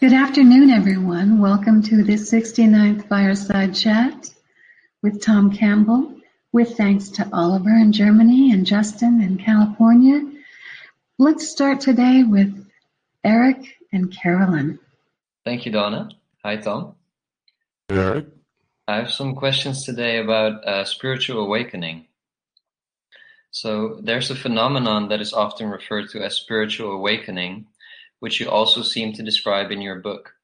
Good afternoon, everyone. Welcome to the 69th Fireside Chat with Tom Campbell, with thanks to Oliver in Germany and Justin in California. Let's start today with Eric and Carolyn. Thank you, Donna. Hi, Tom. Eric. I have some questions today about uh, spiritual awakening. So, there's a phenomenon that is often referred to as spiritual awakening which you also seem to describe in your book.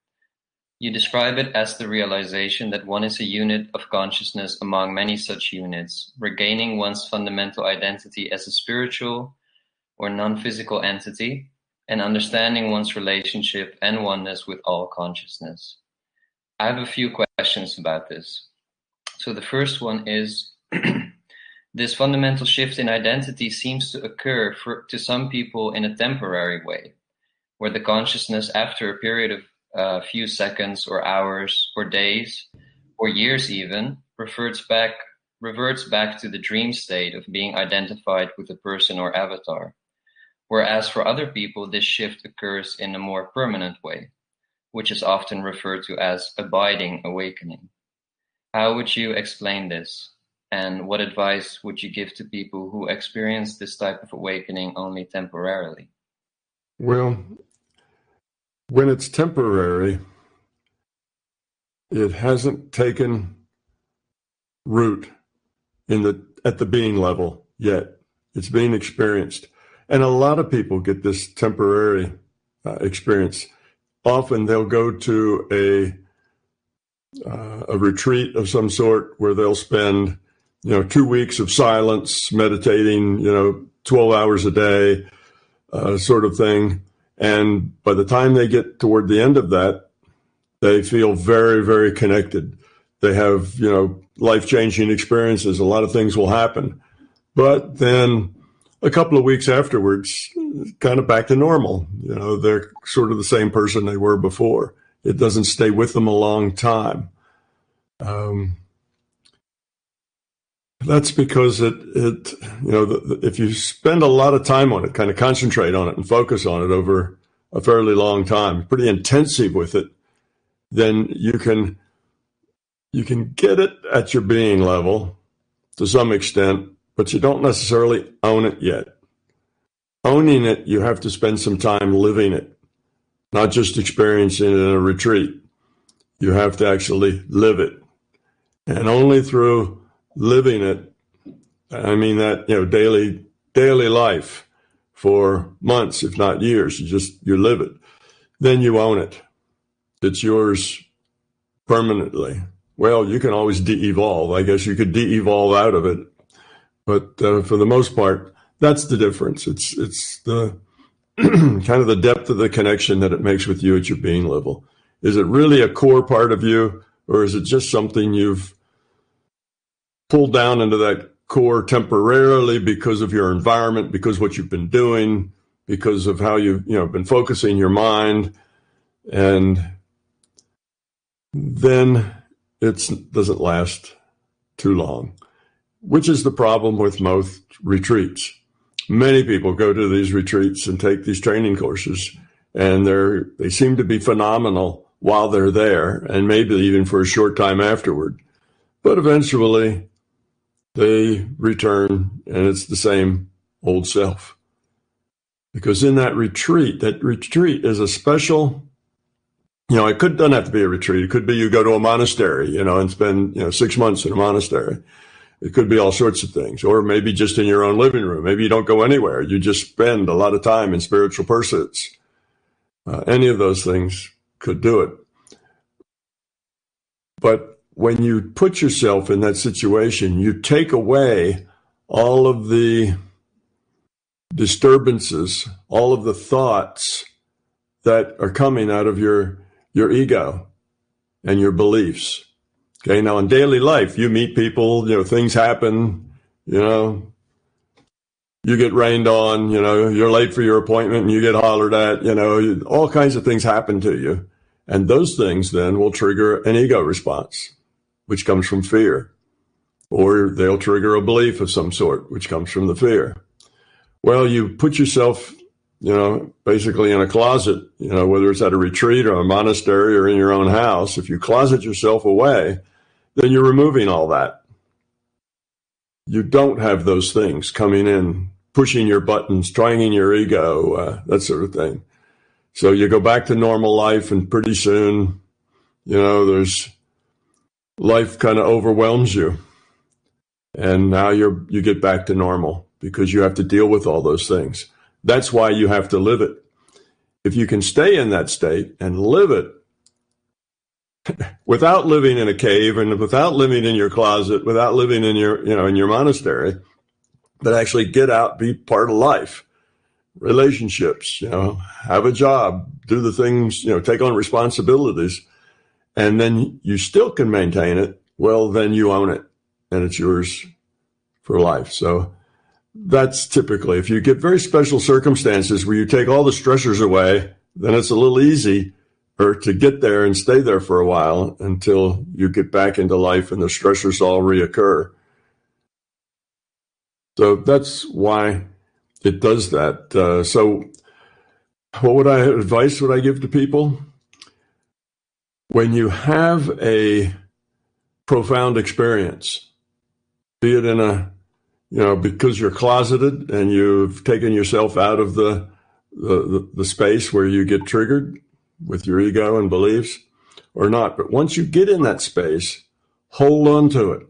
You describe it as the realization that one is a unit of consciousness among many such units, regaining one's fundamental identity as a spiritual or non-physical entity, and understanding one's relationship and oneness with all consciousness. I have a few questions about this. So the first one is this fundamental shift in identity seems to occur for, to some people in a temporary way where the consciousness after a period of a uh, few seconds or hours or days or years even reverts back reverts back to the dream state of being identified with a person or avatar. Whereas for other people, this shift occurs in a more permanent way, which is often referred to as abiding awakening. How would you explain this? And what advice would you give to people who experience this type of awakening only temporarily? Well, when it's temporary, it hasn't taken root in the at the being level yet. It's being experienced, and a lot of people get this temporary uh, experience. Often they'll go to a uh, a retreat of some sort where they'll spend you know two weeks of silence, meditating, you know, twelve hours a day, uh, sort of thing and by the time they get toward the end of that, they feel very, very connected. They have, you know, life changing experiences. A lot of things will happen. But then a couple of weeks afterwards, kind of back to normal. You know, they're sort of the same person they were before. It doesn't stay with them a long time. Um, that's because it, it you know, the, the, if you spend a lot of time on it, kind of concentrate on it and focus on it over a fairly long time, pretty intensive with it, then you can you can get it at your being level to some extent, but you don't necessarily own it yet. Owning it, you have to spend some time living it, not just experiencing it in a retreat. You have to actually live it. And only through living it. I mean that you know daily daily life for months, if not years. You just you live it, then you own it. It's yours permanently. Well, you can always de-evolve. I guess you could de-evolve out of it, but uh, for the most part, that's the difference. It's it's the kind of the depth of the connection that it makes with you at your being level. Is it really a core part of you, or is it just something you've pulled down into that core temporarily because of your environment, because what you've been doing, because of how you've you know been focusing your mind, and then it doesn't last too long, which is the problem with most retreats. Many people go to these retreats and take these training courses, and they're they seem to be phenomenal while they're there, and maybe even for a short time afterward. But eventually, they return and it's the same old self. Because in that retreat, that retreat is a special, you know, it could doesn't have to be a retreat. It could be you go to a monastery, you know, and spend, you know, six months in a monastery. It could be all sorts of things, or maybe just in your own living room. Maybe you don't go anywhere. You just spend a lot of time in spiritual pursuits. Uh, any of those things could do it. But when you put yourself in that situation, you take away all of the disturbances, all of the thoughts that are coming out of your your ego and your beliefs. Okay, now in daily life, you meet people, you know, things happen, you know, you get rained on, you know, you're late for your appointment and you get hollered at, you know, all kinds of things happen to you. And those things then will trigger an ego response which comes from fear. Or they'll trigger a belief of some sort, which comes from the fear. Well, you put yourself you know, basically in a closet, you know, whether it's at a retreat or a monastery or in your own house, if you closet yourself away, then you're removing all that. You don't have those things coming in, pushing your buttons, trying your ego, uh, that sort of thing. So you go back to normal life, and pretty soon, you know, there's life kind of overwhelms you, and now you're you get back to normal because you have to deal with all those things. That's why you have to live it. If you can stay in that state and live it without living in a cave and without living in your closet, without living in your, you know, in your monastery, but actually get out, be part of life, relationships, you know, have a job, do the things, you know, take on responsibilities, and then you still can maintain it. Well, then you own it and it's yours for life. So that's typically, if you get very special circumstances where you take all the stressors away, then it's a little easy or to get there and stay there for a while until you get back into life and the stressors all reoccur. So that's why it does that. Uh, so, what would I advice would I give to people? When you have a profound experience, be it in a you know because you're closeted and you've taken yourself out of the the, the, space where you get triggered with your ego and beliefs or not. But once you get in that space, hold on to it.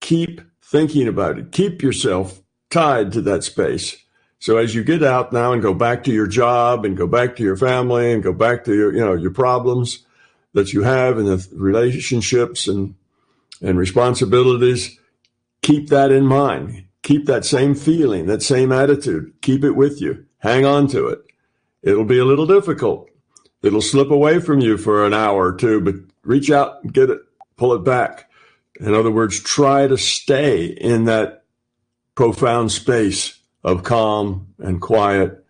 Keep thinking about it. Keep yourself tied to that space. So as you get out now and go back to your job and go back to your family and go back to your, you know, your problems that you have and the relationships and, and responsibilities, keep that in mind. Keep that same feeling, that same attitude. Keep it with you. Hang on to it. It'll be a little difficult it'll slip away from you for an hour or two, but reach out and get it, pull it back. In other words, try to stay in that profound space of calm and quiet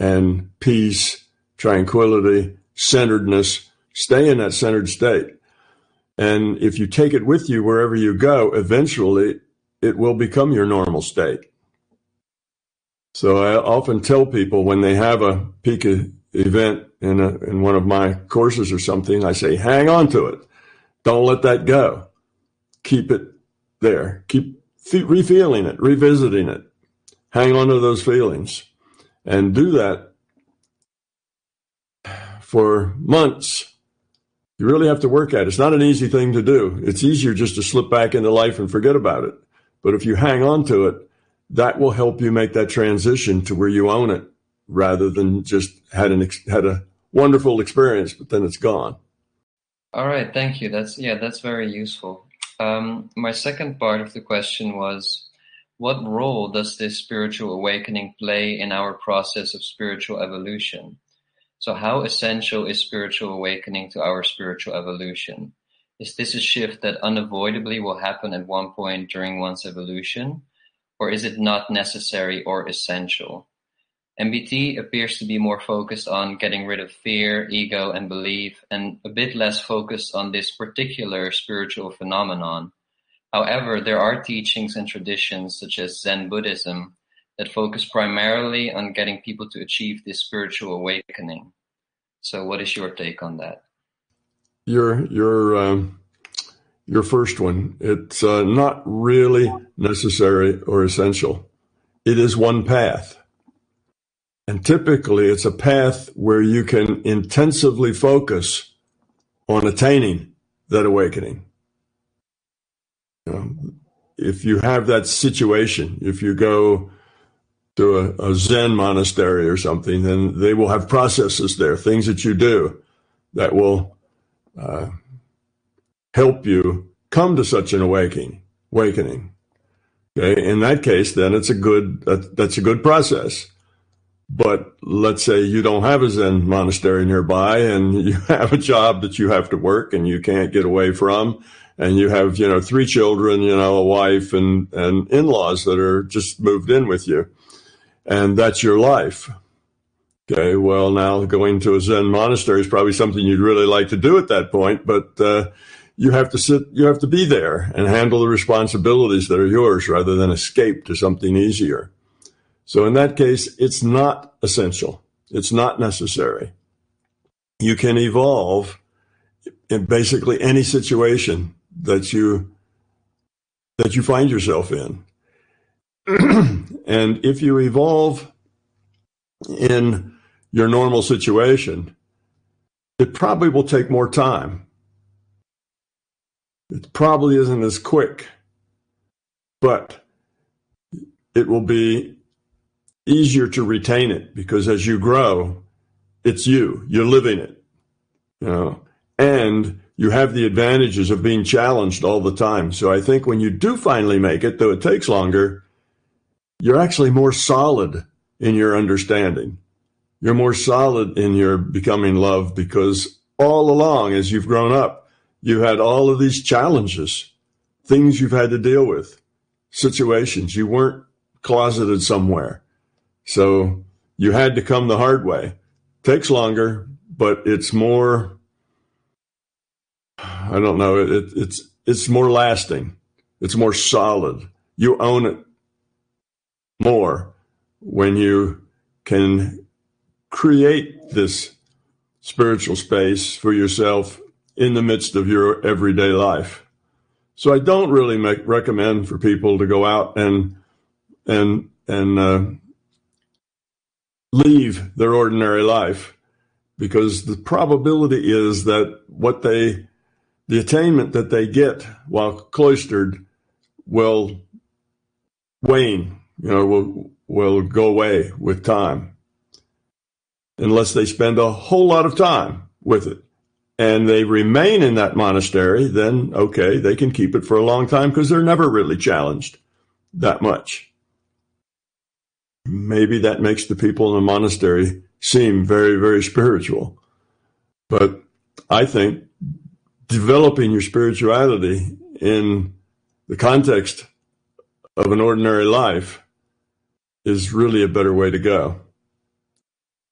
and peace, tranquility, centeredness. Stay in that centered state. And if you take it with you wherever you go, eventually it will become your normal state. So I often tell people when they have a peak event in, a, in one of my courses or something, I say, hang on to it. Don't let that go. Keep it there. Keep refeeling it, revisiting it. Hang on to those feelings and do that for months. You really have to work at it. It's not an easy thing to do. It's easier just to slip back into life and forget about it. But if you hang on to it, that will help you make that transition to where you own it rather than just had an ex- had a wonderful experience, but then it's gone. All right, thank you. That's yeah, that's very useful. Um, my second part of the question was, what role does this spiritual awakening play in our process of spiritual evolution? So, how essential is spiritual awakening to our spiritual evolution? Is this a shift that unavoidably will happen at one point during one's evolution, or is it not necessary or essential? MBT appears to be more focused on getting rid of fear, ego, and belief, and a bit less focused on this particular spiritual phenomenon. However, there are teachings and traditions such as Zen Buddhism that focus primarily on getting people to achieve this spiritual awakening. So, what is your take on that? Your your um, your first one. It's uh, not really necessary or essential. It is one path and typically, it's a path where you can intensively focus on attaining that awakening. You know, if you have that situation, if you go to a, a, Zen monastery or something, then they will have processes there, things that you do that will uh, help you come to such an awakening. Awakening. Okay, in that case, then it's a good that's a good process. But let's say you don't have a Zen monastery nearby and you have a job that you have to work and you can't get away from. And you have, you know, three children, you know, a wife and, and in-laws that are just moved in with you. And that's your life. Okay. Well, now going to a Zen monastery is probably something you'd really like to do at that point, but, uh, you have to sit, you have to be there and handle the responsibilities that are yours rather than escape to something easier. So in that case, it's not essential. It's not necessary. You can evolve in basically any situation that you that you find yourself in. And if you evolve in your normal situation, it probably will take more time. It probably isn't as quick, but it will be easier to retain it because as you grow, it's you. You're living it. You know, and you have the advantages of being challenged all the time. So I think when you do finally make it, though it takes longer, you're actually more solid in your understanding. You're more solid in your becoming love because all along, as you've grown up, you had all of these challenges, things you've had to deal with, situations. You weren't closeted somewhere. So you had to come the hard way. Takes longer, but it's more I don't know. It, it's it's more lasting. It's more solid. You own it more when you can create this spiritual space for yourself in the midst of your everyday life. So I don't really make, recommend for people to go out and and and uh, leave their ordinary life because the probability is that what they the attainment that they get while cloistered will wane, you know, will will go away with time. Unless they spend a whole lot of time with it. And they remain in that monastery, then okay, they can keep it for a long time because they're never really challenged that much. Maybe that makes the people in the monastery seem very, very spiritual. But I think developing your spirituality in the context of an ordinary life is really a better way to go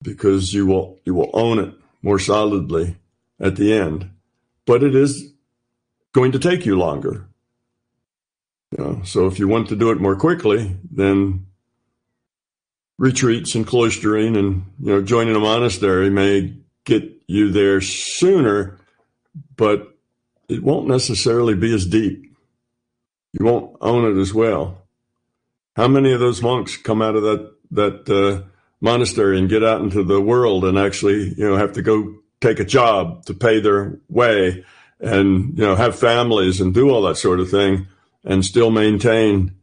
because you will you will own it more solidly at the end but it is going to take you longer you know, so if you want to do it more quickly then retreats and cloistering and you know joining a monastery may get you there sooner but it won't necessarily be as deep. You won't own it as well. How many of those monks come out of that that uh, monastery and get out into the world and actually, you know, have to go take a job to pay their way and you know have families and do all that sort of thing and still maintain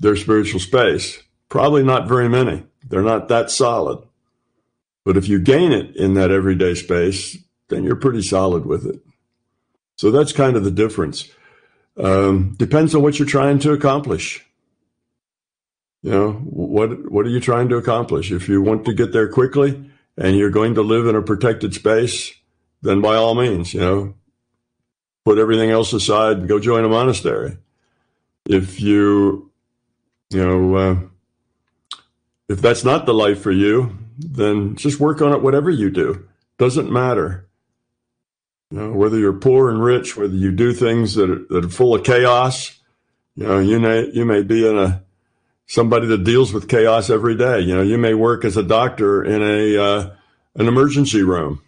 their spiritual space? Probably not very many. They're not that solid. But if you gain it in that everyday space, then you're pretty solid with it. So that's kind of the difference. Um, depends on what you're trying to accomplish. You know, what what are you trying to accomplish? If you want to get there quickly and you're going to live in a protected space, then by all means, you know, put everything else aside and go join a monastery. If you, you know, uh, if that's not the life for you, then just work on it. Whatever you do doesn't matter. You know, whether you're poor and rich, whether you do things that are, that are full of chaos, you know, you may you may be in a somebody that deals with chaos every day. You know, you may work as a doctor in a uh, an emergency room.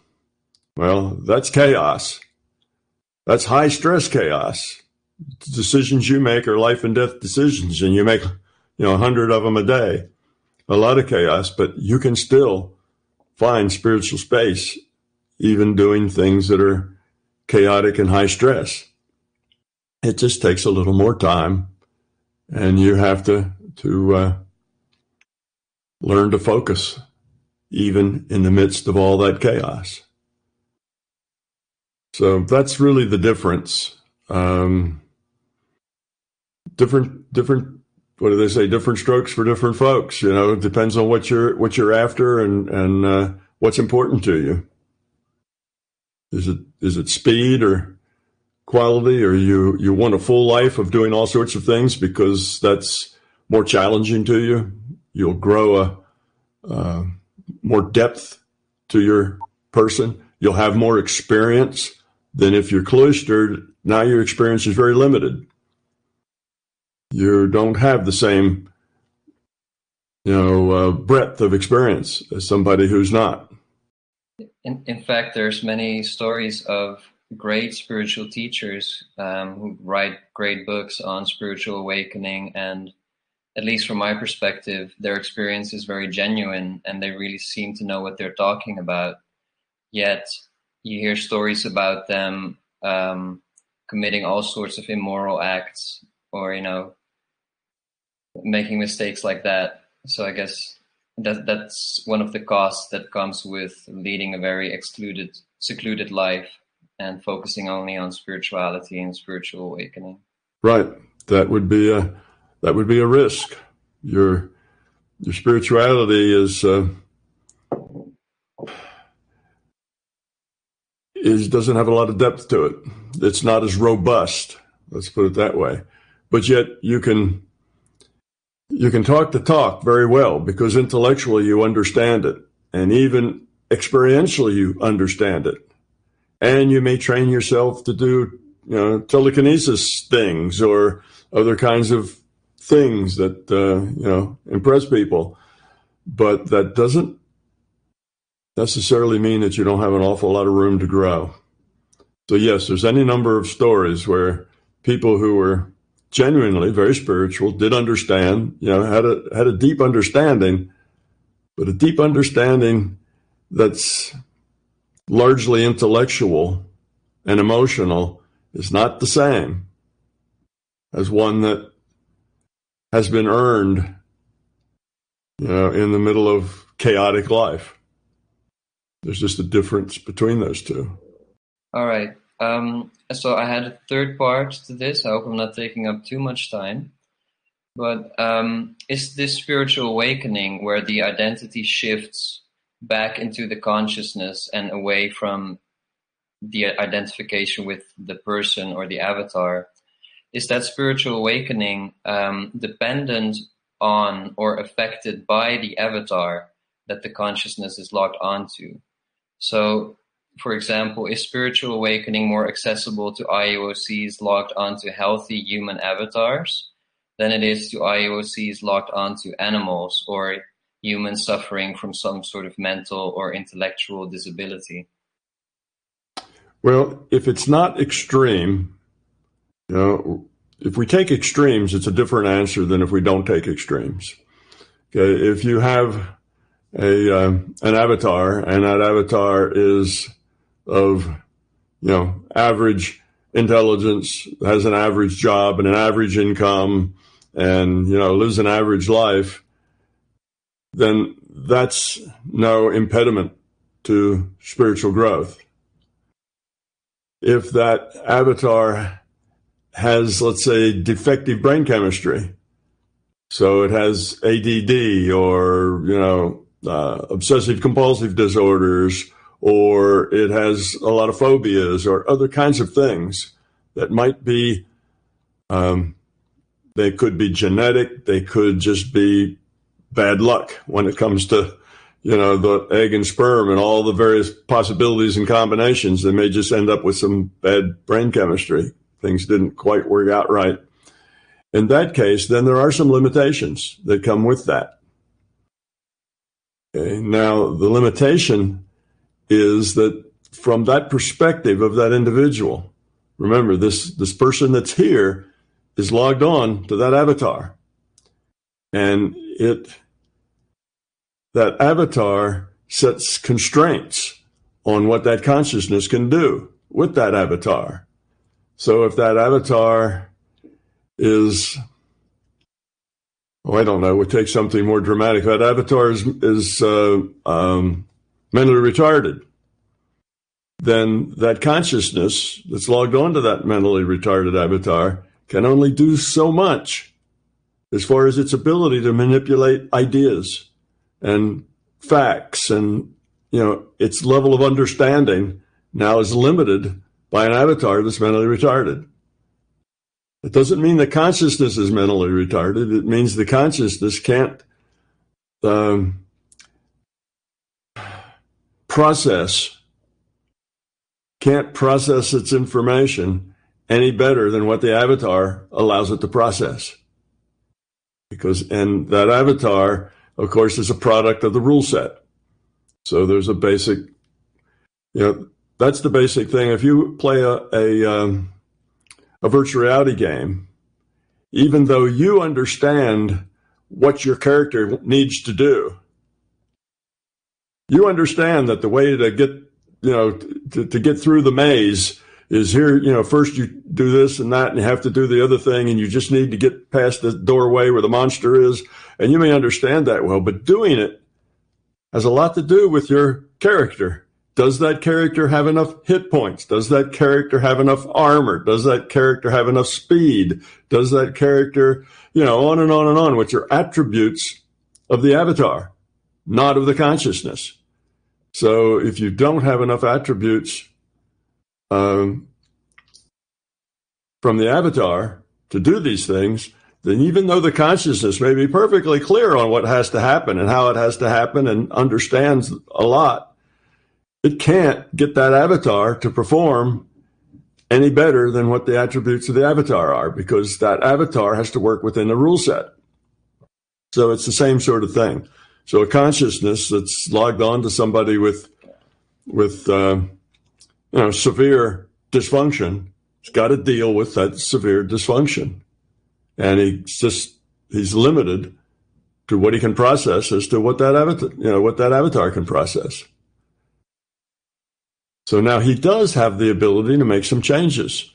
Well, that's chaos. That's high stress chaos. Decisions you make are life and death decisions, and you make you know a hundred of them a day. A lot of chaos, but you can still find spiritual space, even doing things that are chaotic and high stress. It just takes a little more time, and you have to to uh, learn to focus, even in the midst of all that chaos. So that's really the difference. Um, different, different. What do they say? Different strokes for different folks. You know, it depends on what you're what you're after and and uh, what's important to you. Is it is it speed or quality, or you you want a full life of doing all sorts of things because that's more challenging to you? You'll grow a uh, more depth to your person. You'll have more experience than if you're cloistered. Now your experience is very limited. You don't have the same you know, uh, breadth of experience as somebody who's not. In, in fact, there's many stories of great spiritual teachers um, who write great books on spiritual awakening and at least from my perspective their experience is very genuine and they really seem to know what they're talking about yet you hear stories about them um, committing all sorts of immoral acts or you know making mistakes like that so i guess that that's one of the costs that comes with leading a very excluded secluded life and focusing only on spirituality and spiritual awakening. Right. That would be a that would be a risk. Your your spirituality is uh, is doesn't have a lot of depth to it. It's not as robust. Let's put it that way. But yet you can you can talk the talk very well because intellectually you understand it, and even experientially you understand it and you may train yourself to do you know telekinesis things or other kinds of things that uh, you know impress people. But that doesn't necessarily mean that you don't have an awful lot of room to grow. So yes there's any number of stories where people who were genuinely very spiritual did understand you know had a had a deep understanding but a deep understanding that's largely intellectual and emotional is not the same as one that has been earned know in the middle of chaotic life. There's just a difference between those two. All right. Um, so i had a third part to this. I hope i'm not taking up too much time. But um, is this spiritual awakening where the identity shifts back into the consciousness and away from the identification with the person or the avatar is that spiritual awakening um, dependent on or affected by the avatar that the consciousness is locked onto so for example is spiritual awakening more accessible to IOCs locked onto healthy human avatars than it is to IOCs locked onto animals or humans suffering from some sort of mental or intellectual disability? Well, if it's not extreme, you know, if we take extremes, it's a different answer than if we don't take extremes. Okay, if you have a um, an avatar and that avatar is of you know average intelligence, has an average job and an average income, and you know lives an average life, then that's no impediment to spiritual growth. If that avatar has, let's say, defective brain chemistry, so it has ADD or, you know, uh, obsessive compulsive disorders, or it has a lot of phobias or other kinds of things that might be, um, they could be genetic, they could just be bad luck when it comes to you know the egg and sperm and all the various possibilities and combinations. They may just end up with some bad brain chemistry things didn't quite work out right. In that case then there are some limitations that come with that. Now the limitation is that from that perspective of that individual remember this this person that's here is logged on to that avatar. And it that avatar sets constraints on what that consciousness can do with that avatar. So if that avatar is, oh, I don't know, we take something more dramatic. That avatar is, is uh, um, mentally retarded. Then that consciousness that's logged onto that mentally retarded avatar can only do so much as far as its ability to manipulate ideas and facts and you know its level of understanding now is limited by an avatar that's mentally retarded. It doesn't mean the consciousness is mentally retarded. It means the consciousness can't um, process can't process its information any better than what the avatar allows it to process. Because and that avatar of course, is a product of the rule set. So there's a basic, you know, that's the basic thing. If you play a a, um, a virtual reality game, even though you understand what your character needs to do, you understand that the way to get you know to, to get through the maze is here you know first you do this and that and you have to do the other thing and you just need to get past the doorway where the monster is and you may understand that well but doing it has a lot to do with your character does that character have enough hit points? Does that character have enough armor? Does that character have enough speed? Does that character you know on and on and on which are attributes of the avatar not of the consciousness. So if you don't have enough attributes um, from the avatar to do these things, then even though the consciousness may be perfectly clear on what has to happen and how it has to happen and understands a lot, it can't get that avatar to perform any better than what the attributes of the avatar are because that avatar has to work within the rule set. So it's the same sort of thing. So a consciousness that's logged on to somebody with with uh, you know severe dysfunction has got to deal with that severe dysfunction, and he's just he's limited to what he can process as to what that avatar you know what that avatar can process. So now he does have the ability to make some changes.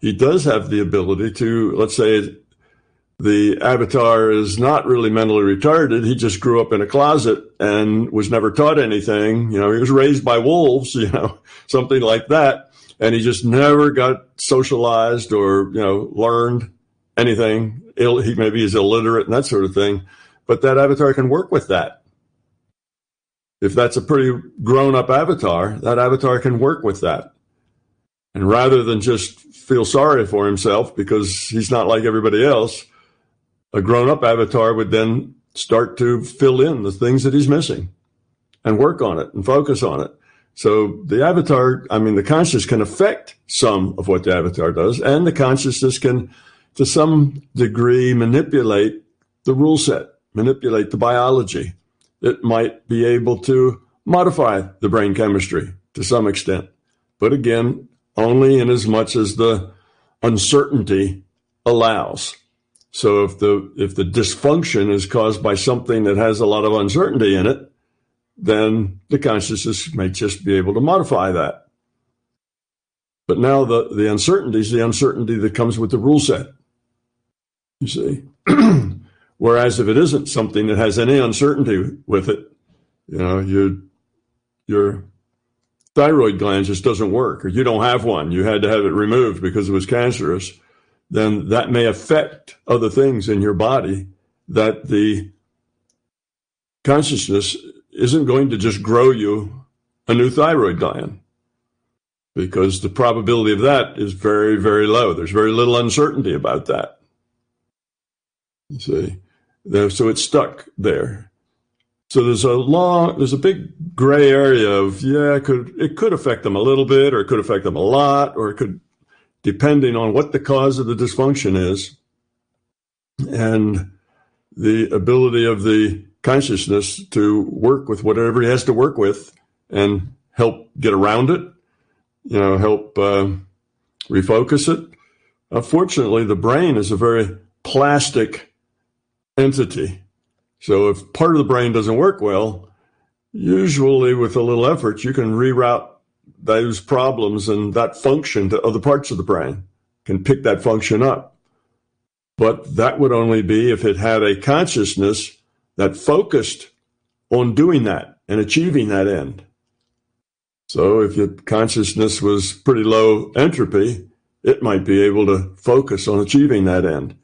He does have the ability to, let's say, the avatar is not really mentally retarded. He just grew up in a closet and was never taught anything. You know, he was raised by wolves, you know, something like that. And he just never got socialized or, you know, learned anything. Ill, he maybe is illiterate and that sort of thing. But that avatar can work with that. If that's a pretty grown up avatar, that avatar can work with that. And rather than just feel sorry for himself because he's not like everybody else, a grown up avatar would then start to fill in the things that he's missing and work on it and focus on it. So the avatar, I mean, the consciousness can affect some of what the avatar does, and the consciousness can, to some degree, manipulate the rule set, manipulate the biology. It might be able to modify the brain chemistry to some extent, but again, only in as much as the uncertainty allows. So if the if the dysfunction is caused by something that has a lot of uncertainty in it, then the consciousness may just be able to modify that. But now the, the uncertainty is the uncertainty that comes with the rule set. You see? Whereas if it isn't something that has any uncertainty with it, you know, your your thyroid gland just doesn't work, or you don't have one. You had to have it removed because it was cancerous then that may affect other things in your body that the consciousness isn't going to just grow you a new thyroid gland because the probability of that is very, very low. There's very little uncertainty about that. You see, so it's stuck there. So there's a long, there's a big gray area of yeah, it could it could affect them a little bit, or it could affect them a lot, or it could depending on what the cause of the dysfunction is and the ability of the consciousness to work with whatever he has to work with and help get around it, you know, help uh, refocus it. Unfortunately, the brain is a very plastic entity. So if part of the brain doesn't work well, usually with a little effort, you can reroute those problems and that function to other parts of the brain can pick that function up. But that would only be if it had a consciousness that focused on doing that and achieving that end. So if your consciousness was pretty low entropy, it might be able to focus on achieving that end.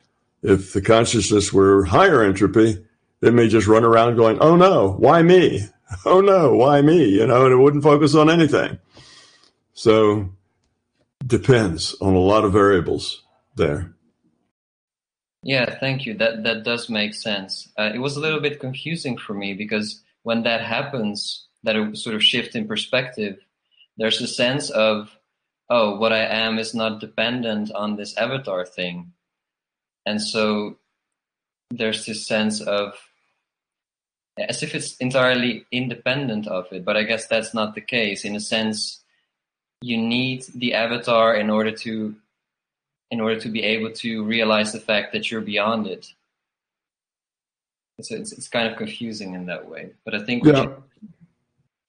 If the consciousness were higher entropy, it may just run around going, oh no, why me? Oh no, why me? You know, and it wouldn't focus on anything. So depends on a lot of variables there. Yeah, thank you. That that does make sense. Uh, it was a little bit confusing for me because when that happens, that sort of shift in perspective, there's a sense of, oh, what I am is not dependent on this avatar thing, and so there's this sense of as if it's entirely independent of it. But I guess that's not the case. In a sense, you need the avatar in order to in order to be able to realize the fact that you're beyond it. It's, it's, it's kind of confusing in that way, but I think we Yeah.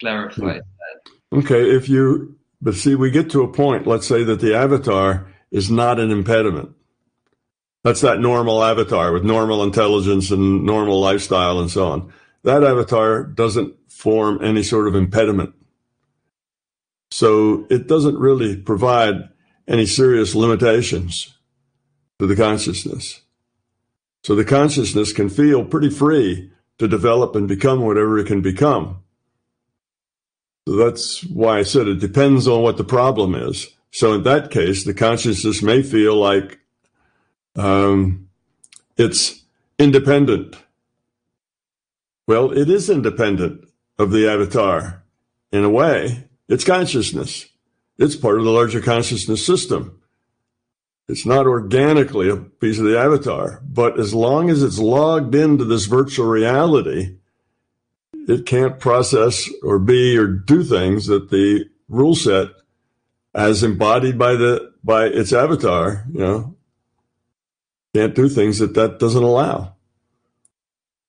clarify that. Okay, if you, but see, we get to a point, let's say that the avatar is not an impediment. That's that normal avatar with normal intelligence and normal lifestyle and so on. That avatar doesn't form any sort of impediment. So it doesn't really provide any serious limitations to the consciousness. So the consciousness can feel pretty free to develop and become whatever it can become. So that's why I said it depends on what the problem is. So in that case, the consciousness may feel like um, it's independent. Well, it is independent of the avatar in a way. It's consciousness. It's part of the larger consciousness system. It's not organically a piece of the avatar, but as long as it's logged into this virtual reality, it can't process or be or do things that the rule set as embodied by the by its avatar, you know, can't do things that that doesn't allow.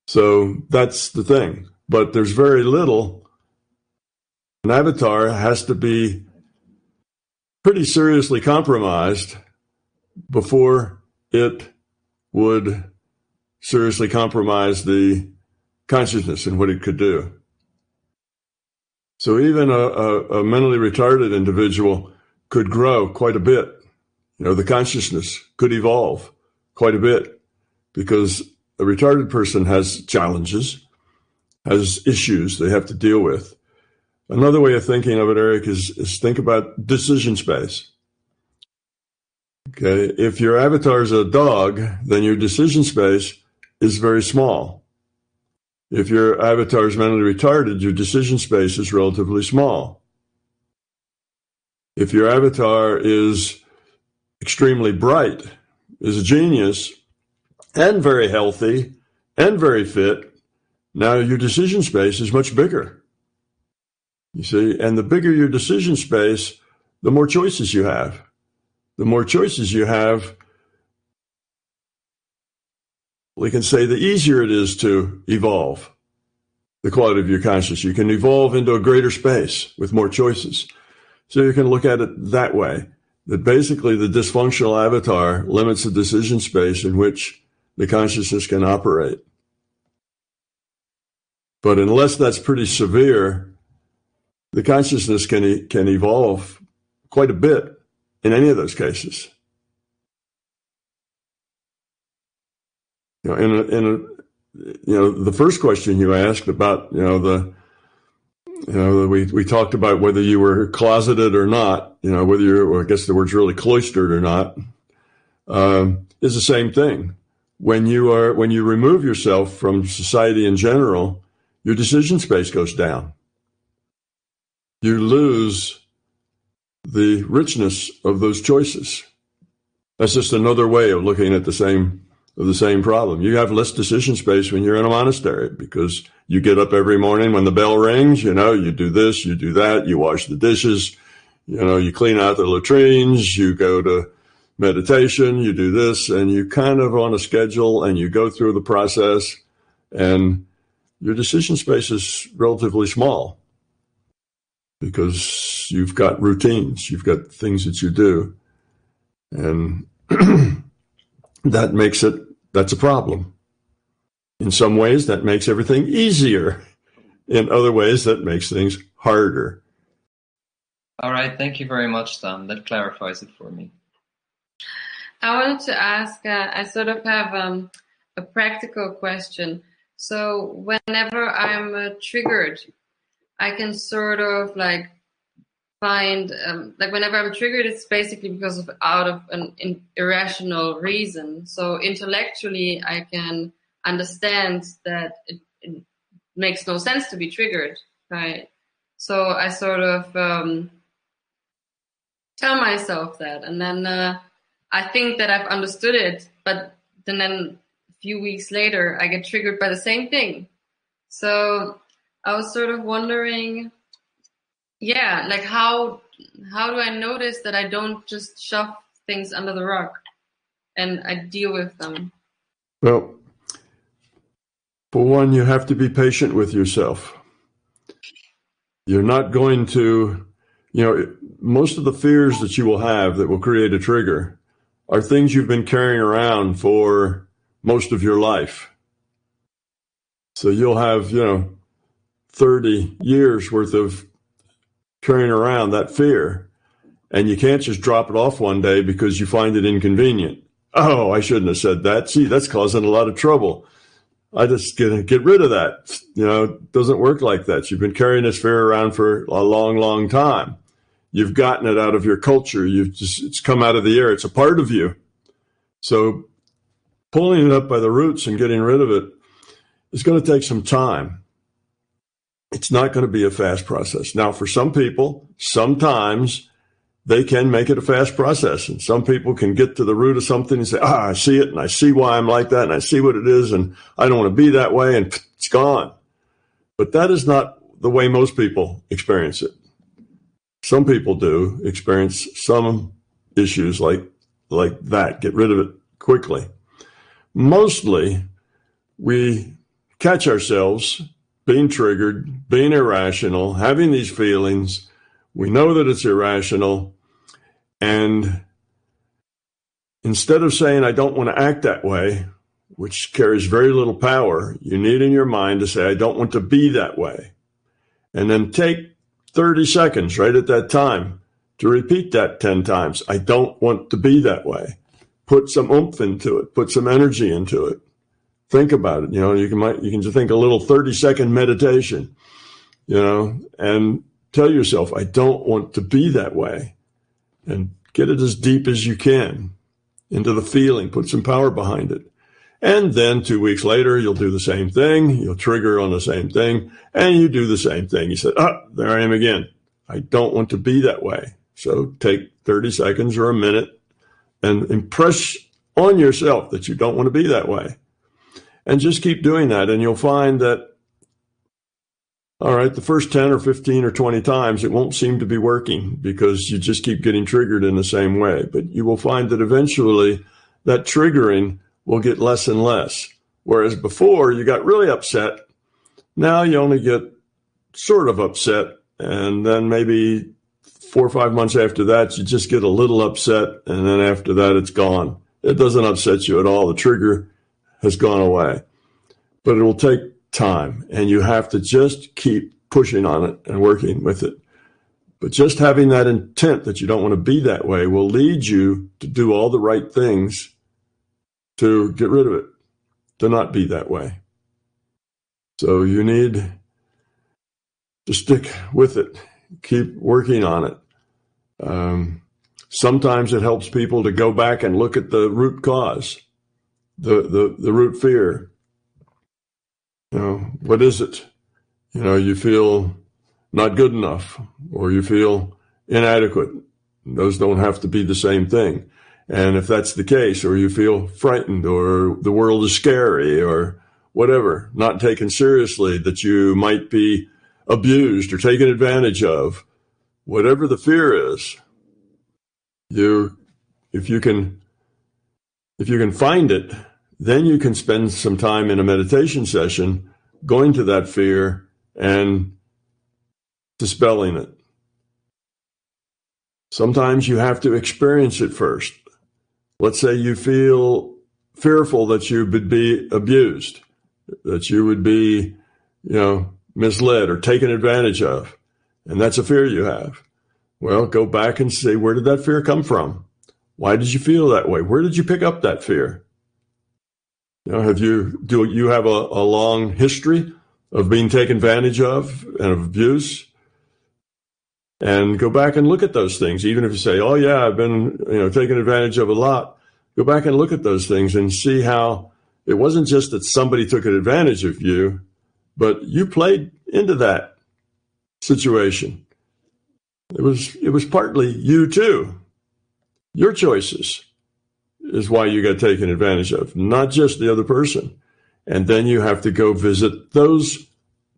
So that's the thing. But there's very little. An avatar has to be pretty seriously compromised before it would seriously compromise the consciousness and what it could do. So even a, a, a mentally retarded individual could grow quite a bit. You know, the consciousness could evolve quite a bit because a retarded person has challenges, has issues they have to deal with. Another way of thinking of it, Eric, is, is think about decision space. Okay. If your avatar is a dog, then your decision space is very small. If your avatar is mentally retarded, your decision space is relatively small. If your avatar is extremely bright, is a genius, and very healthy, and very fit, now your decision space is much bigger. You see, and the bigger your decision space, the more choices you have. The more choices you have, we can say the easier it is to evolve the quality of your consciousness. You can evolve into a greater space with more choices. So you can look at it that way. That basically the dysfunctional avatar limits the decision space in which the consciousness can operate. But unless that's pretty severe, the consciousness can can evolve quite a bit in any of those cases. You know, in a, in a, you know, the first question you asked about, you know, the, you know, we we talked about whether you were closeted or not. You know, whether you're, I guess the word's really cloistered or not, um, is the same thing. When you are when you remove yourself from society in general, your decision space goes down. You lose the richness of those choices. That's just another way of looking at the same of the same problem. You have less decision space when you're in a monastery because you get up every morning when the bell rings, you know, you do this, you do that, you wash the dishes, you know, you clean out the latrines, you go to meditation, you do this, and you kind of on a schedule and you go through the process and your decision space is relatively small because you've got routines, you've got things that you do. And that makes it, that's a problem. In some ways, that makes everything easier. In other ways, that makes things harder. All right, thank you very much, Tom. That clarifies it for me. I wanted to ask, uh, I sort of have um, a practical question. So, whenever I'm uh, triggered, I can sort of like find, um, like, whenever I'm triggered, it's basically because of out of an in, irrational reason. So, intellectually, I can understand that it, it makes no sense to be triggered, right? So, I sort of um, tell myself that, and then uh, I think that I've understood it, but then, then a few weeks later, I get triggered by the same thing. So I was sort of wondering, yeah, like how how do I notice that I don't just shove things under the rug and I deal with them? Well, for one, you have to be patient with yourself. You're not going to, you know, most of the fears that you will have that will create a trigger are things you've been carrying around for most of your life. So you'll have, you know, 30 years worth of carrying around that fear. And you can't just drop it off one day because you find it inconvenient. Oh, I shouldn't have said that. See, that's causing a lot of trouble. I just get get rid of that. You know, it doesn't work like that. You've been carrying this fear around for a long, long time. You've gotten it out of your culture. You've just it's come out of the air. It's a part of you. So pulling it up by the roots and getting rid of it is going to take some time. It's not going to be a fast process. Now, for some people, sometimes they can make it a fast process. And some people can get to the root of something and say, ah, I see it and I see why I'm like that and I see what it is and I don't want to be that way and it's gone. But that is not the way most people experience it. Some people do experience some issues like like that, get rid of it quickly. Mostly we catch ourselves being triggered, being irrational, having these feelings. We know that it's irrational and instead of saying, I don't want to act that way, which carries very little power, you need in your mind to say, I don't want to be that way. And then take 30 seconds right at that time to repeat that 10 times. I don't want to be that way. Put some oomph into it, put some energy into it. Think about it. You know, you can, you can just think a little 30 second meditation, you know, and tell yourself, I don't want to be that way and get it as deep as you can into the feeling, put some power behind it. And then two weeks later, you'll do the same thing. You'll trigger on the same thing and you do the same thing. You said, ah, there I am again. I don't want to be that way. So take 30 seconds or a minute and impress on yourself that you don't want to be that way. And just keep doing that. And you'll find that all right, the first 10 or 15 or 20 times, it won't seem to be working because you just keep getting triggered in the same way. But you will find that eventually that triggering will get less and less. Whereas before you got really upset. Now you only get sort of upset. And then maybe four or five months after that, you just get a little upset. And then after that, it's gone. It doesn't upset you at all. The trigger has gone away. But it will take time and you have to just keep pushing on it and working with it. But just having that intent that you don't want to be that way will lead you to do all the right things to get rid of it, to not be that way. So you need to stick with it, keep working on it. Um, sometimes it helps people to go back and look at the root cause, the, the, the root fear, you know, what is it? You know, you feel not good enough or you feel inadequate. Those don't have to be the same thing. And if that's the case, or you feel frightened or the world is scary or whatever, not taken seriously, that you might be abused or taken advantage of, whatever the fear is, you, if you can, if you can find it, then you can spend some time in a meditation session going to that fear and dispelling it. Sometimes you have to experience it first. Let's say you feel fearful that you would be abused, that you would be, you know, misled or taken advantage of. And that's a fear you have. Well, go back and see where did that fear come from? Why did you feel that way? Where did you pick up that fear? You know, have you do you have a, a long history of being taken advantage of and of abuse? And go back and look at those things. Even if you say, "Oh yeah, I've been you know taken advantage of a lot," go back and look at those things and see how it wasn't just that somebody took advantage of you, but you played into that situation. It was it was partly you too, your choices is why you got taken advantage of, not just the other person. And then you have to go visit those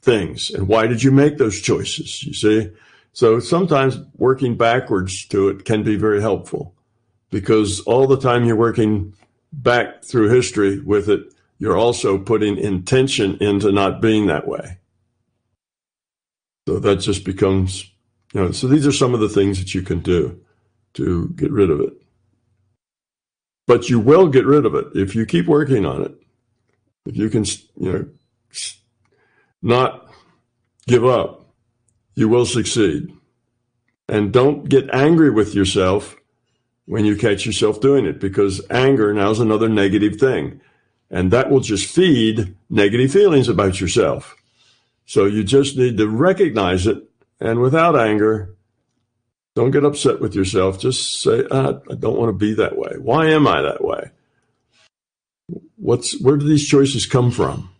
things and why did you make those choices? You see? So sometimes working backwards to it can be very helpful because all the time you're working back through history with it, you're also putting intention into not being that way. So that just becomes, you know, so these are some of the things that you can do to get rid of it. But you will get rid of it if you keep working on it. If you can, you know, not give up, you will succeed. And don't get angry with yourself when you catch yourself doing it because anger now is another negative thing. And that will just feed negative feelings about yourself. So you just need to recognize it. And without anger, don't get upset with yourself. Just say, ah, I don't want to be that way. Why am I that way? What's, where do these choices come from?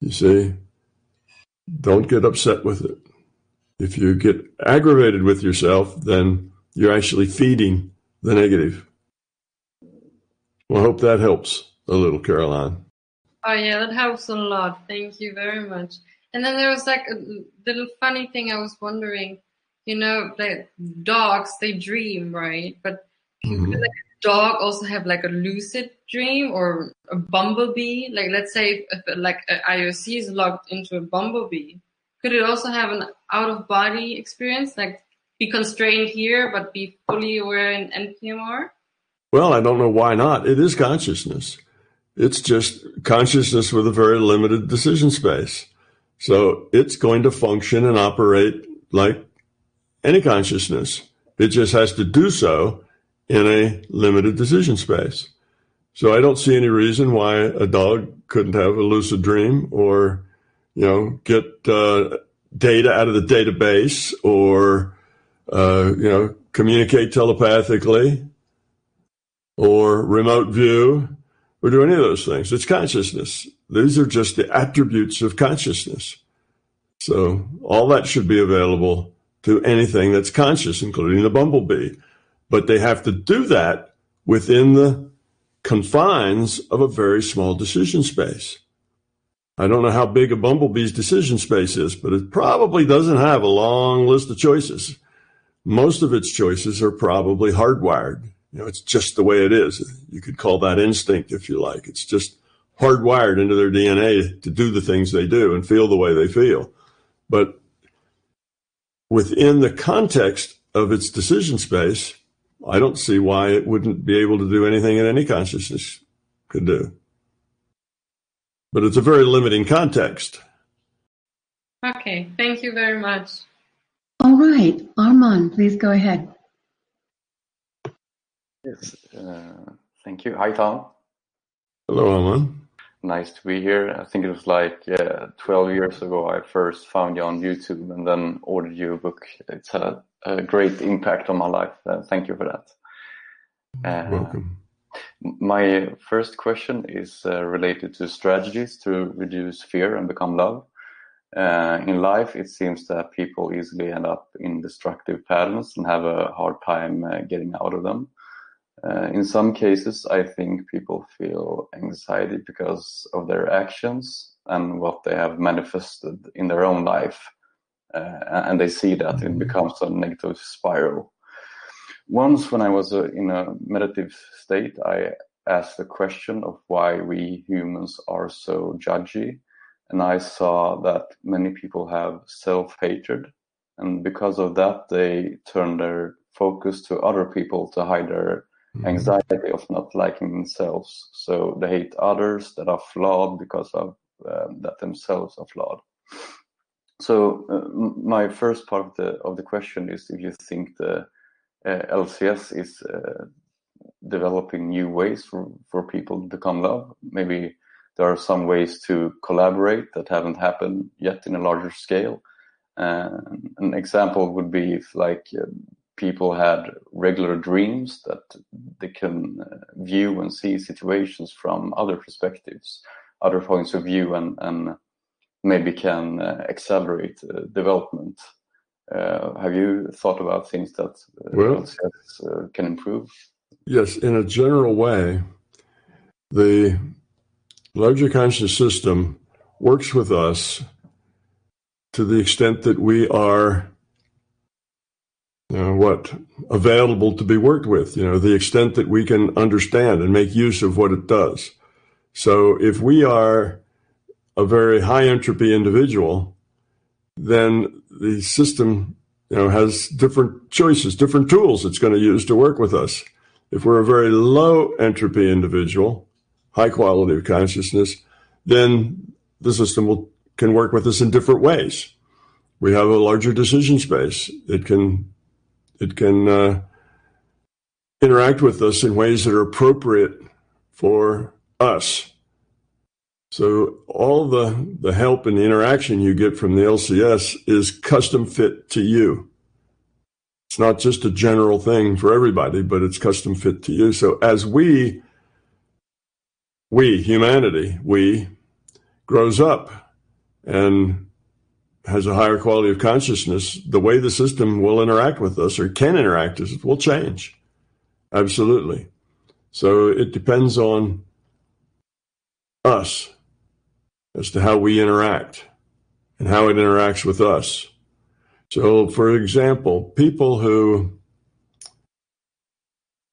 You see, don't get upset with it. If you get aggravated with yourself, then you're actually feeding the negative. Well, I hope that helps a little, Caroline. Oh yeah, that helps a lot. Thank you very much. And then there was like a little funny thing I was wondering. You know, like dogs, they dream, right? But mm-hmm. like a dog also have like a lucid dream or a bumblebee? Like let's say if, like IOC is logged into a bumblebee, could it also have an out of body experience, like be constrained here but be fully aware in NPMR? Well, I don't know why not. It is consciousness. It's just consciousness with a very limited decision space. So it's going to function and operate like any consciousness. It just has to do so in a limited decision space. So I don't see any reason why a dog couldn't have a lucid dream or, you know, get uh, data out of the database or, uh, you know, communicate telepathically or remote view or do any of those things. It's consciousness. These are just the attributes of consciousness. So all that should be available to anything that's conscious, including the bumblebee. But they have to do that within the confines of a very small decision space. I don't know how big a bumblebee's decision space is, but it probably doesn't have a long list of choices. Most of its choices are probably hardwired. You know, it's just the way it is. You could call that instinct if you like. It's just hardwired into their DNA to do the things they do and feel the way they feel. But within the context of its decision space, I don't see why it wouldn't be able to do anything that any consciousness could do. But it's a very limiting context. Okay, thank you very much. All right, Armand, please go ahead. Yes, uh, thank you. Hi, Tom. Hello, Armand. Nice to be here. I think it was like uh, 12 years ago I first found you on YouTube and then ordered your book. It's had a, a great impact on my life. Uh, thank you for that. Uh, welcome. My first question is uh, related to strategies to reduce fear and become love. Uh, in life, it seems that people easily end up in destructive patterns and have a hard time uh, getting out of them. Uh, in some cases, I think people feel anxiety because of their actions and what they have manifested in their own life. Uh, and they see that it mm-hmm. becomes a negative spiral. Once, when I was uh, in a meditative state, I asked the question of why we humans are so judgy. And I saw that many people have self hatred. And because of that, they turn their focus to other people to hide their Mm-hmm. anxiety of not liking themselves. So they hate others that are flawed because of um, that themselves are flawed. So uh, my first part of the of the question is if you think the uh, LCS is uh, developing new ways for, for people to become love. Maybe there are some ways to collaborate that haven't happened yet in a larger scale. an example would be if like um, people had regular dreams that they can uh, view and see situations from other perspectives, other points of view, and, and maybe can uh, accelerate uh, development. Uh, have you thought about things that well, uh, can improve? Yes, in a general way, the larger conscious system works with us to the extent that we are know, what available to be worked with, you know, the extent that we can understand and make use of what it does. So if we are a very high entropy individual, then the system, you know, has different choices, different tools it's going to use to work with us. If we're a very low entropy individual, high quality of consciousness, then the system will, can work with us in different ways. We have a larger decision space. It can it can uh, interact with us in ways that are appropriate for us. So all the, the help and the interaction you get from the LCS is custom fit to you. It's not just a general thing for everybody, but it's custom fit to you. So as we, we, humanity, we grows up and has a higher quality of consciousness, the way the system will interact with us or can interact with us will change. Absolutely. So it depends on us as to how we interact and how it interacts with us. So, for example, people who,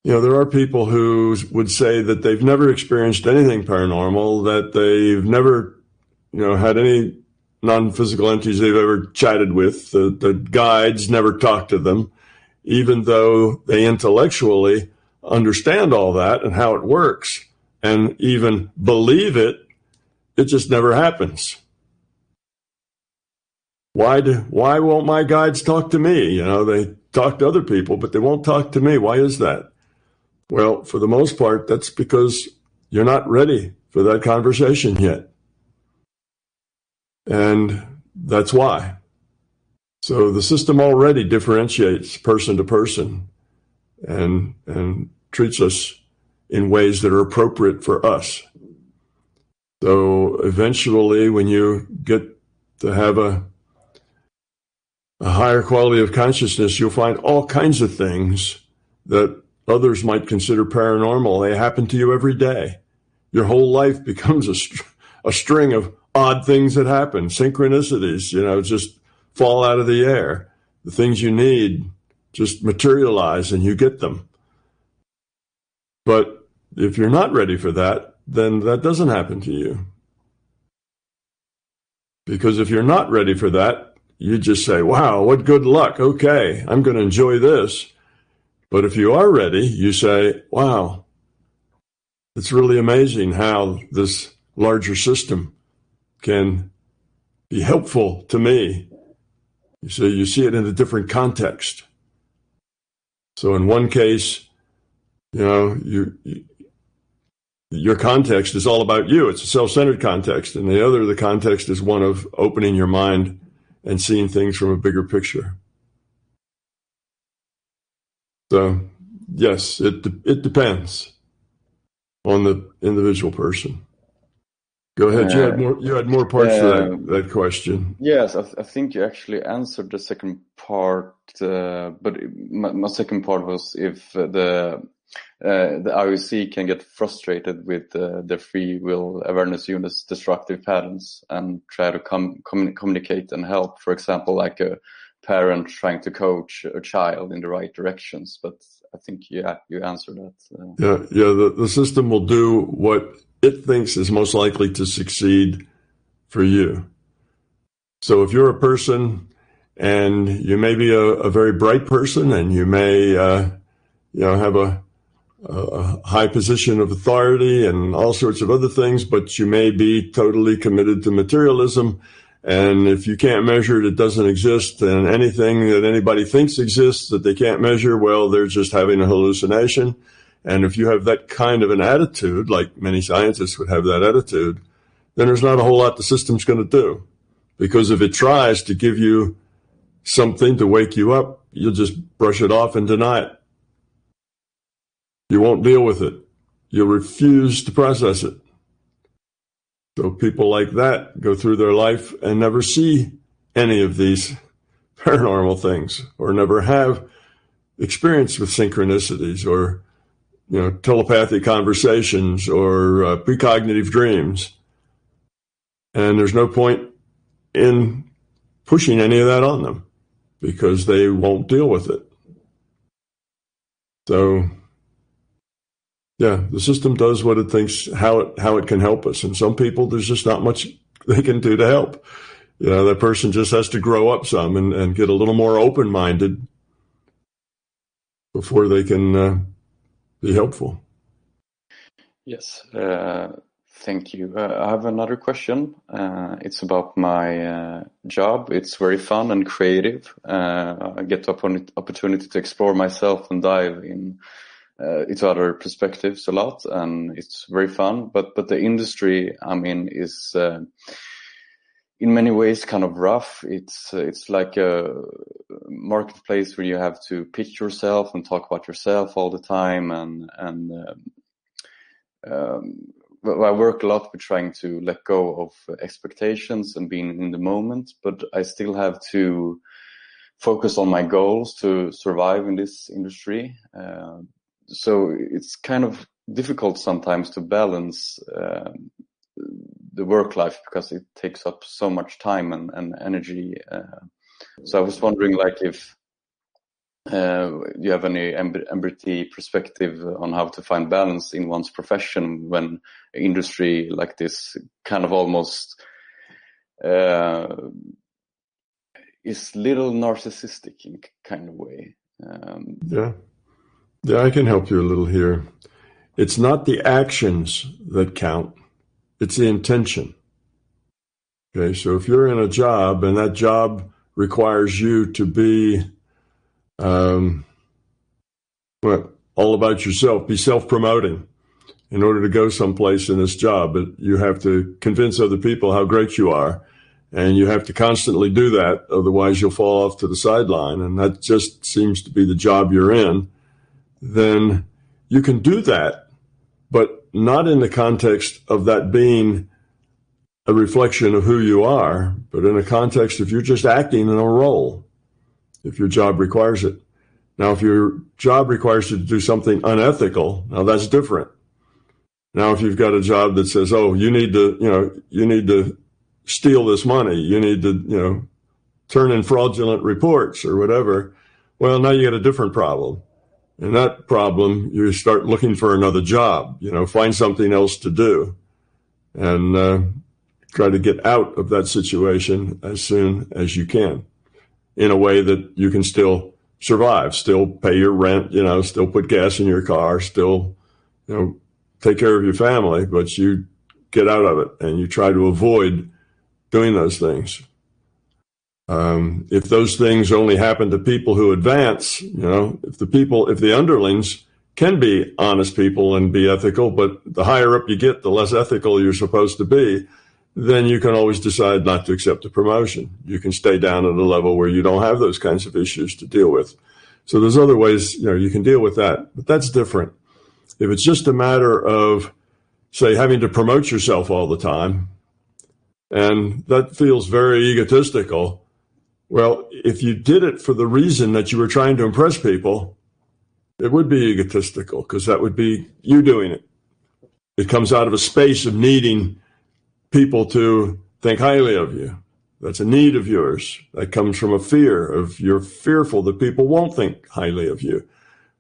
you know, there are people who would say that they've never experienced anything paranormal, that they've never, you know, had any non-physical entities they've ever chatted with. The, the guides never talk to them, even though they intellectually understand all that and how it works and even believe it. It just never happens. Why do, why won't my guides talk to me? You know, they talk to other people, but they won't talk to me. Why is that? Well, for the most part, that's because you're not ready for that conversation yet. And that's why. So the system already differentiates person to person and, and treats us in ways that are appropriate for us. So eventually, when you get to have a, a higher quality of consciousness, you'll find all kinds of things that others might consider paranormal. They happen to you every day. Your whole life becomes a, a string of odd things that happen, synchronicities, you know, just fall out of the air. The things you need just materialize and you get them. But if you're not ready for that, then that doesn't happen to you. Because if you're not ready for that, you just say, wow, what good luck. Okay, I'm going to enjoy this. But if you are ready, you say, wow, it's really amazing how this larger system can be helpful to me. You see, you see it in a different context. So in one case, you know, you, you your context is all about you. It's a self-centered context. And the other, the context is one of opening your mind and seeing things from a bigger picture. So yes, it, it depends on the individual person. Go ahead. You had uh, more. You had more parts to that, um, that question. Yes, I, I, think you actually answered the second part. Uh, but my, my, second part was if the uh, the IOC can get frustrated with uh, the free will awareness unit's destructive patterns and try to com- com- communicate and help. For example, like a parent trying to coach a child in the right directions. But I think yeah, you answered that. Uh. Yeah, yeah. The, the system will do what it thinks is most likely to succeed for you. So if you're a person and you may be a, a very bright person and you may, uh, you know, have a, a high position of authority and all sorts of other things, but you may be totally committed to materialism. And if you can't measure it, it doesn't exist. And anything that anybody thinks exists that they can't measure, well, they're just having a hallucination. And if you have that kind of an attitude, like many scientists would have that attitude, then there's not a whole lot the system's going to do. Because if it tries to give you something to wake you up, you'll just brush it off and deny it. You won't deal with it. You'll refuse to process it. So people like that go through their life and never see any of these paranormal things or never have experience with synchronicities or you know, telepathic conversations or uh, precognitive dreams. And there's no point in pushing any of that on them because they won't deal with it. So, yeah, the system does what it thinks how it how it can help us, and some people there's just not much they can do to help. You know, that person just has to grow up some and, and get a little more open minded before they can uh, be helpful. Yes, uh, thank you. Uh, I have another question. Uh, it's about my job. It's very fun and creative. I get the opportunity to explore myself and dive in into other perspectives a lot, and it's very fun. But but the industry I'm in is in many ways kind of rough. It's it's like a marketplace where you have to pitch yourself and talk about yourself all the time, and and um, um, I work a lot with trying to let go of expectations and being in the moment, but I still have to focus on my goals to survive in this industry. Uh, so it's kind of difficult sometimes to balance uh, the work life because it takes up so much time and, and energy. Uh, so I was wondering, like, if uh, you have any MBT perspective on how to find balance in one's profession when industry like this kind of almost uh, is little narcissistic in kind of way. Um, yeah, yeah, I can help you a little here. It's not the actions that count it's the intention. Okay, so if you're in a job and that job requires you to be um, well, all about yourself, be self promoting in order to go someplace in this job. But you have to convince other people how great you are. And you have to constantly do that. Otherwise, you'll fall off to the sideline. And that just seems to be the job you're in. Then you can do that, but not in the context of that being a reflection of who you are, but in a context of you're just acting in a role if your job requires it. Now, if your job requires you to do something unethical, now that's different. Now, if you've got a job that says, oh, you need to, you know, you need to steal this money, you need to, you know, turn in fraudulent reports or whatever, well, now you got a different problem. And that problem, you start looking for another job, you know, find something else to do and uh, try to get out of that situation as soon as you can in a way that you can still survive, still pay your rent, you know, still put gas in your car, still, you know, take care of your family, but you get out of it and you try to avoid doing those things. Um, if those things only happen to people who advance, you know, if the people, if the underlings can be honest people and be ethical, but the higher up you get, the less ethical you're supposed to be, then you can always decide not to accept a promotion. You can stay down at a level where you don't have those kinds of issues to deal with. So there's other ways, you know, you can deal with that, but that's different. If it's just a matter of, say, having to promote yourself all the time, and that feels very egotistical, well, if you did it for the reason that you were trying to impress people, it would be egotistical because that would be you doing it. It comes out of a space of needing people to think highly of you. That's a need of yours. That comes from a fear of you're fearful that people won't think highly of you.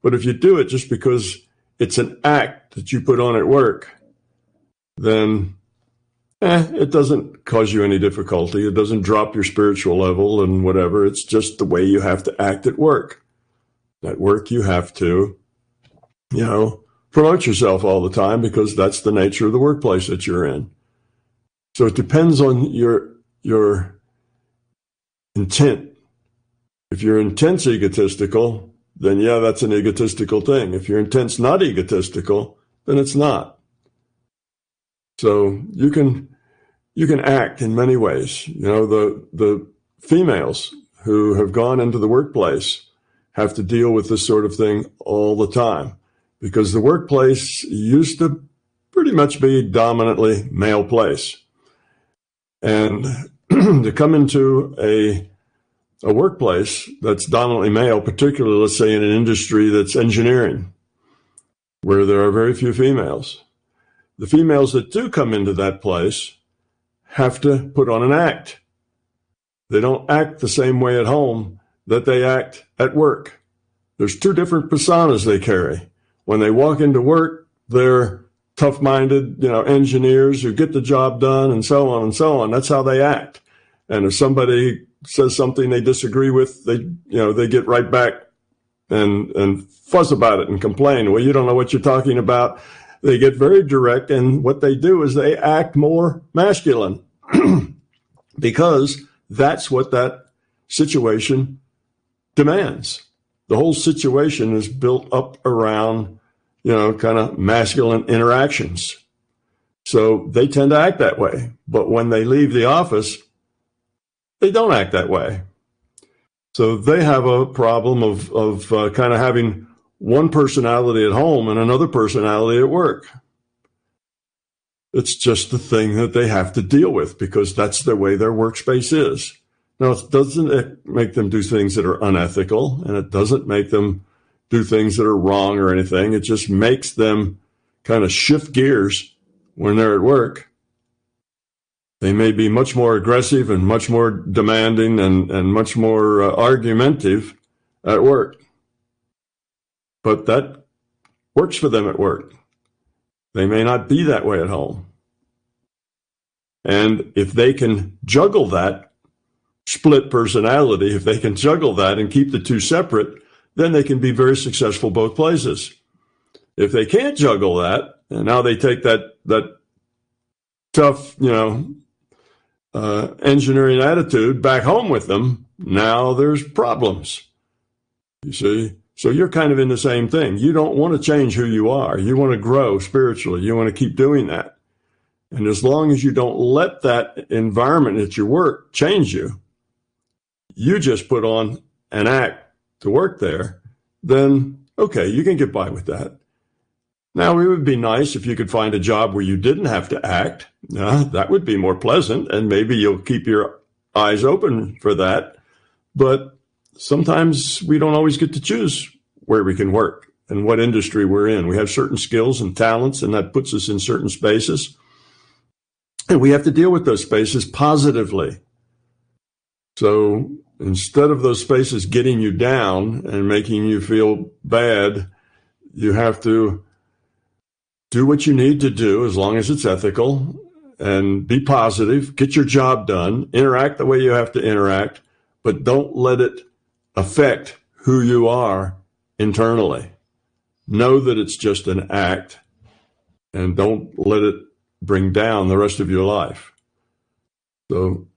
But if you do it just because it's an act that you put on at work, then eh, it doesn't cause you any difficulty. It doesn't drop your spiritual level and whatever. It's just the way you have to act at work. At work, you have to, you know, promote yourself all the time because that's the nature of the workplace that you're in. So it depends on your your intent. If your intent's egotistical, then yeah, that's an egotistical thing. If your intent's not egotistical, then it's not. So you can you can act in many ways. You know, the the females who have gone into the workplace have to deal with this sort of thing all the time because the workplace used to pretty much be dominantly male place. And to come into a a workplace that's dominantly male, particularly let's say in an industry that's engineering, where there are very few females. The females that do come into that place have to put on an act. They don't act the same way at home that they act at work. There's two different personas they carry. When they walk into work, they're tough minded, you know, engineers who get the job done and so on and so on. That's how they act. And if somebody says something they disagree with, they, you know, they get right back and, and fuss about it and complain. Well, you don't know what you're talking about. They get very direct. And what they do is they act more masculine because that's what that situation demands. The whole situation is built up around you know, kind of masculine interactions. So they tend to act that way. But when they leave the office, they don't act that way. So they have a problem of, of uh, kind of having one personality at home and another personality at work. It's just the thing that they have to deal with because that's the way their workspace is. Now, it doesn't make them do things that are unethical and it doesn't make them do things that are wrong or anything. It just makes them kind of shift gears when they're at work. They may be much more aggressive and much more demanding and, and much more uh, argumentative at work. But that works for them at work. They may not be that way at home. And if they can juggle that split personality, if they can juggle that and keep the two separate, then they can be very successful both places. If they can't juggle that, and now they take that that tough, you know, uh, engineering attitude back home with them, now there's problems. You see? So you're kind of in the same thing. You don't want to change who you are. You want to grow spiritually. You want to keep doing that. And as long as you don't let that environment at your work change you, you just put on an act to work there, then okay, you can get by with that. Now, it would be nice if you could find a job where you didn't have to act. Uh, that would be more pleasant, and maybe you'll keep your eyes open for that. But sometimes we don't always get to choose where we can work and what industry we're in. We have certain skills and talents, and that puts us in certain spaces. And we have to deal with those spaces positively. So instead of those spaces getting you down and making you feel bad, you have to do what you need to do as long as it's ethical and be positive, get your job done, interact the way you have to interact, but don't let it affect who you are internally. Know that it's just an act and don't let it bring down the rest of your life. So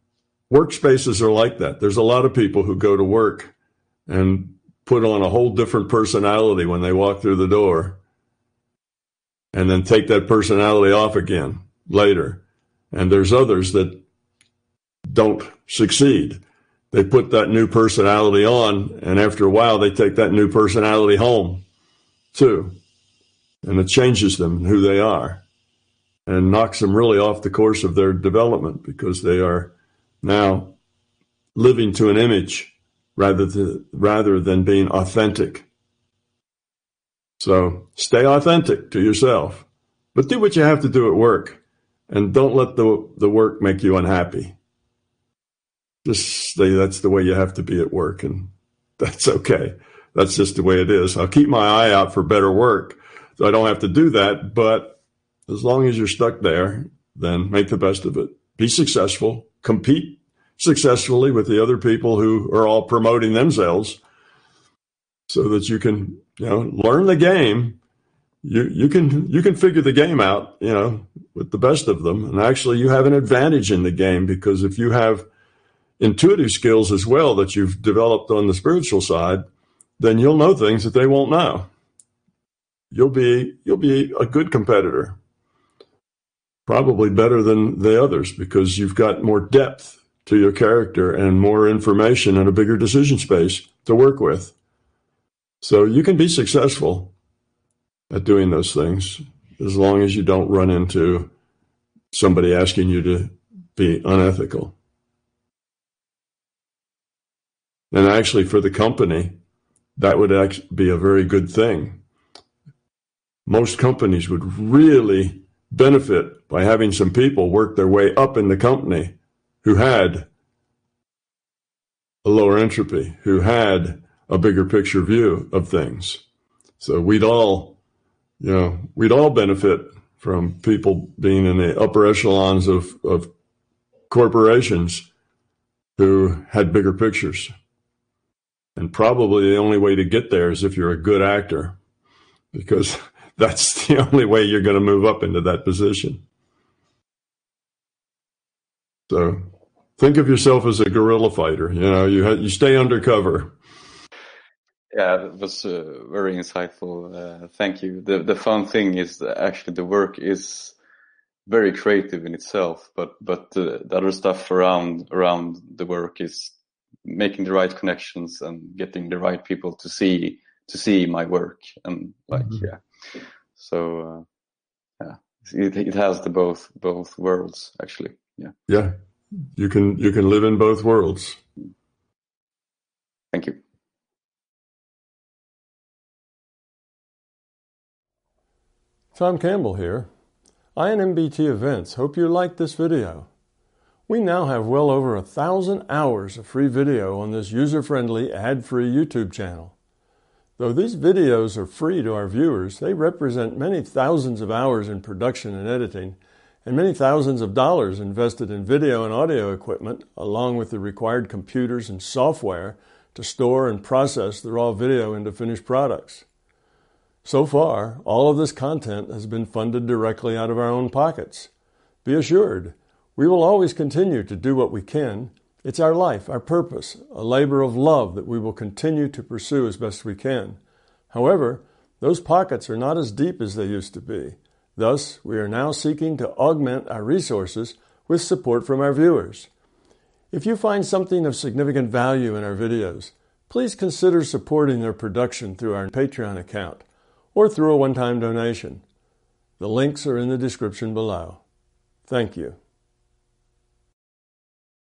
workspaces are like that. There's a lot of people who go to work and put on a whole different personality when they walk through the door and then take that personality off again later. And there's others that don't succeed. They put that new personality on, and after a while, they take that new personality home too. And it changes them who they are and knocks them really off the course of their development because they are now, living to an image rather than, rather than being authentic. So stay authentic to yourself, but do what you have to do at work and don't let the, the work make you unhappy. Just say that's the way you have to be at work and that's okay. That's just the way it is. I'll keep my eye out for better work so I don't have to do that. But as long as you're stuck there, then make the best of it. Be successful, compete successfully with the other people who are all promoting themselves so that you can you know learn the game you you can you can figure the game out you know with the best of them and actually you have an advantage in the game because if you have intuitive skills as well that you've developed on the spiritual side then you'll know things that they won't know you'll be you'll be a good competitor probably better than the others because you've got more depth to your character and more information and a bigger decision space to work with. So you can be successful at doing those things as long as you don't run into somebody asking you to be unethical. And actually, for the company, that would be a very good thing. Most companies would really benefit by having some people work their way up in the company who had a lower entropy, who had a bigger picture view of things. So we'd all, you know, we'd all benefit from people being in the upper echelons of, of corporations who had bigger pictures. And probably the only way to get there is if you're a good actor, because that's the only way you're going to move up into that position. So think of yourself as a guerrilla fighter. You know, you you stay undercover. Yeah, that was uh, very insightful. Uh, thank you. The the fun thing is actually the work is very creative in itself, but but uh, the other stuff around around the work is making the right connections and getting the right people to see to see my work and like mm-hmm. yeah. So uh, yeah, it it has the both both worlds actually. Yeah. Yeah, you can you can live in both worlds. Thank you. Tom Campbell here. INMBT Events hope you liked this video. We now have well over a thousand hours of free video on this user-friendly, ad-free YouTube channel. Though these videos are free to our viewers, they represent many thousands of hours in production and editing and many thousands of dollars invested in video and audio equipment, along with the required computers and software to store and process the raw video into finished products. So far, all of this content has been funded directly out of our own pockets. Be assured, we will always continue to do what we can. It's our life, our purpose, a labor of love that we will continue to pursue as best we can. However, those pockets are not as deep as they used to be. Thus, we are now seeking to augment our resources with support from our viewers. If you find something of significant value in our videos, please consider supporting their production through our Patreon account or through a one time donation. The links are in the description below. Thank you.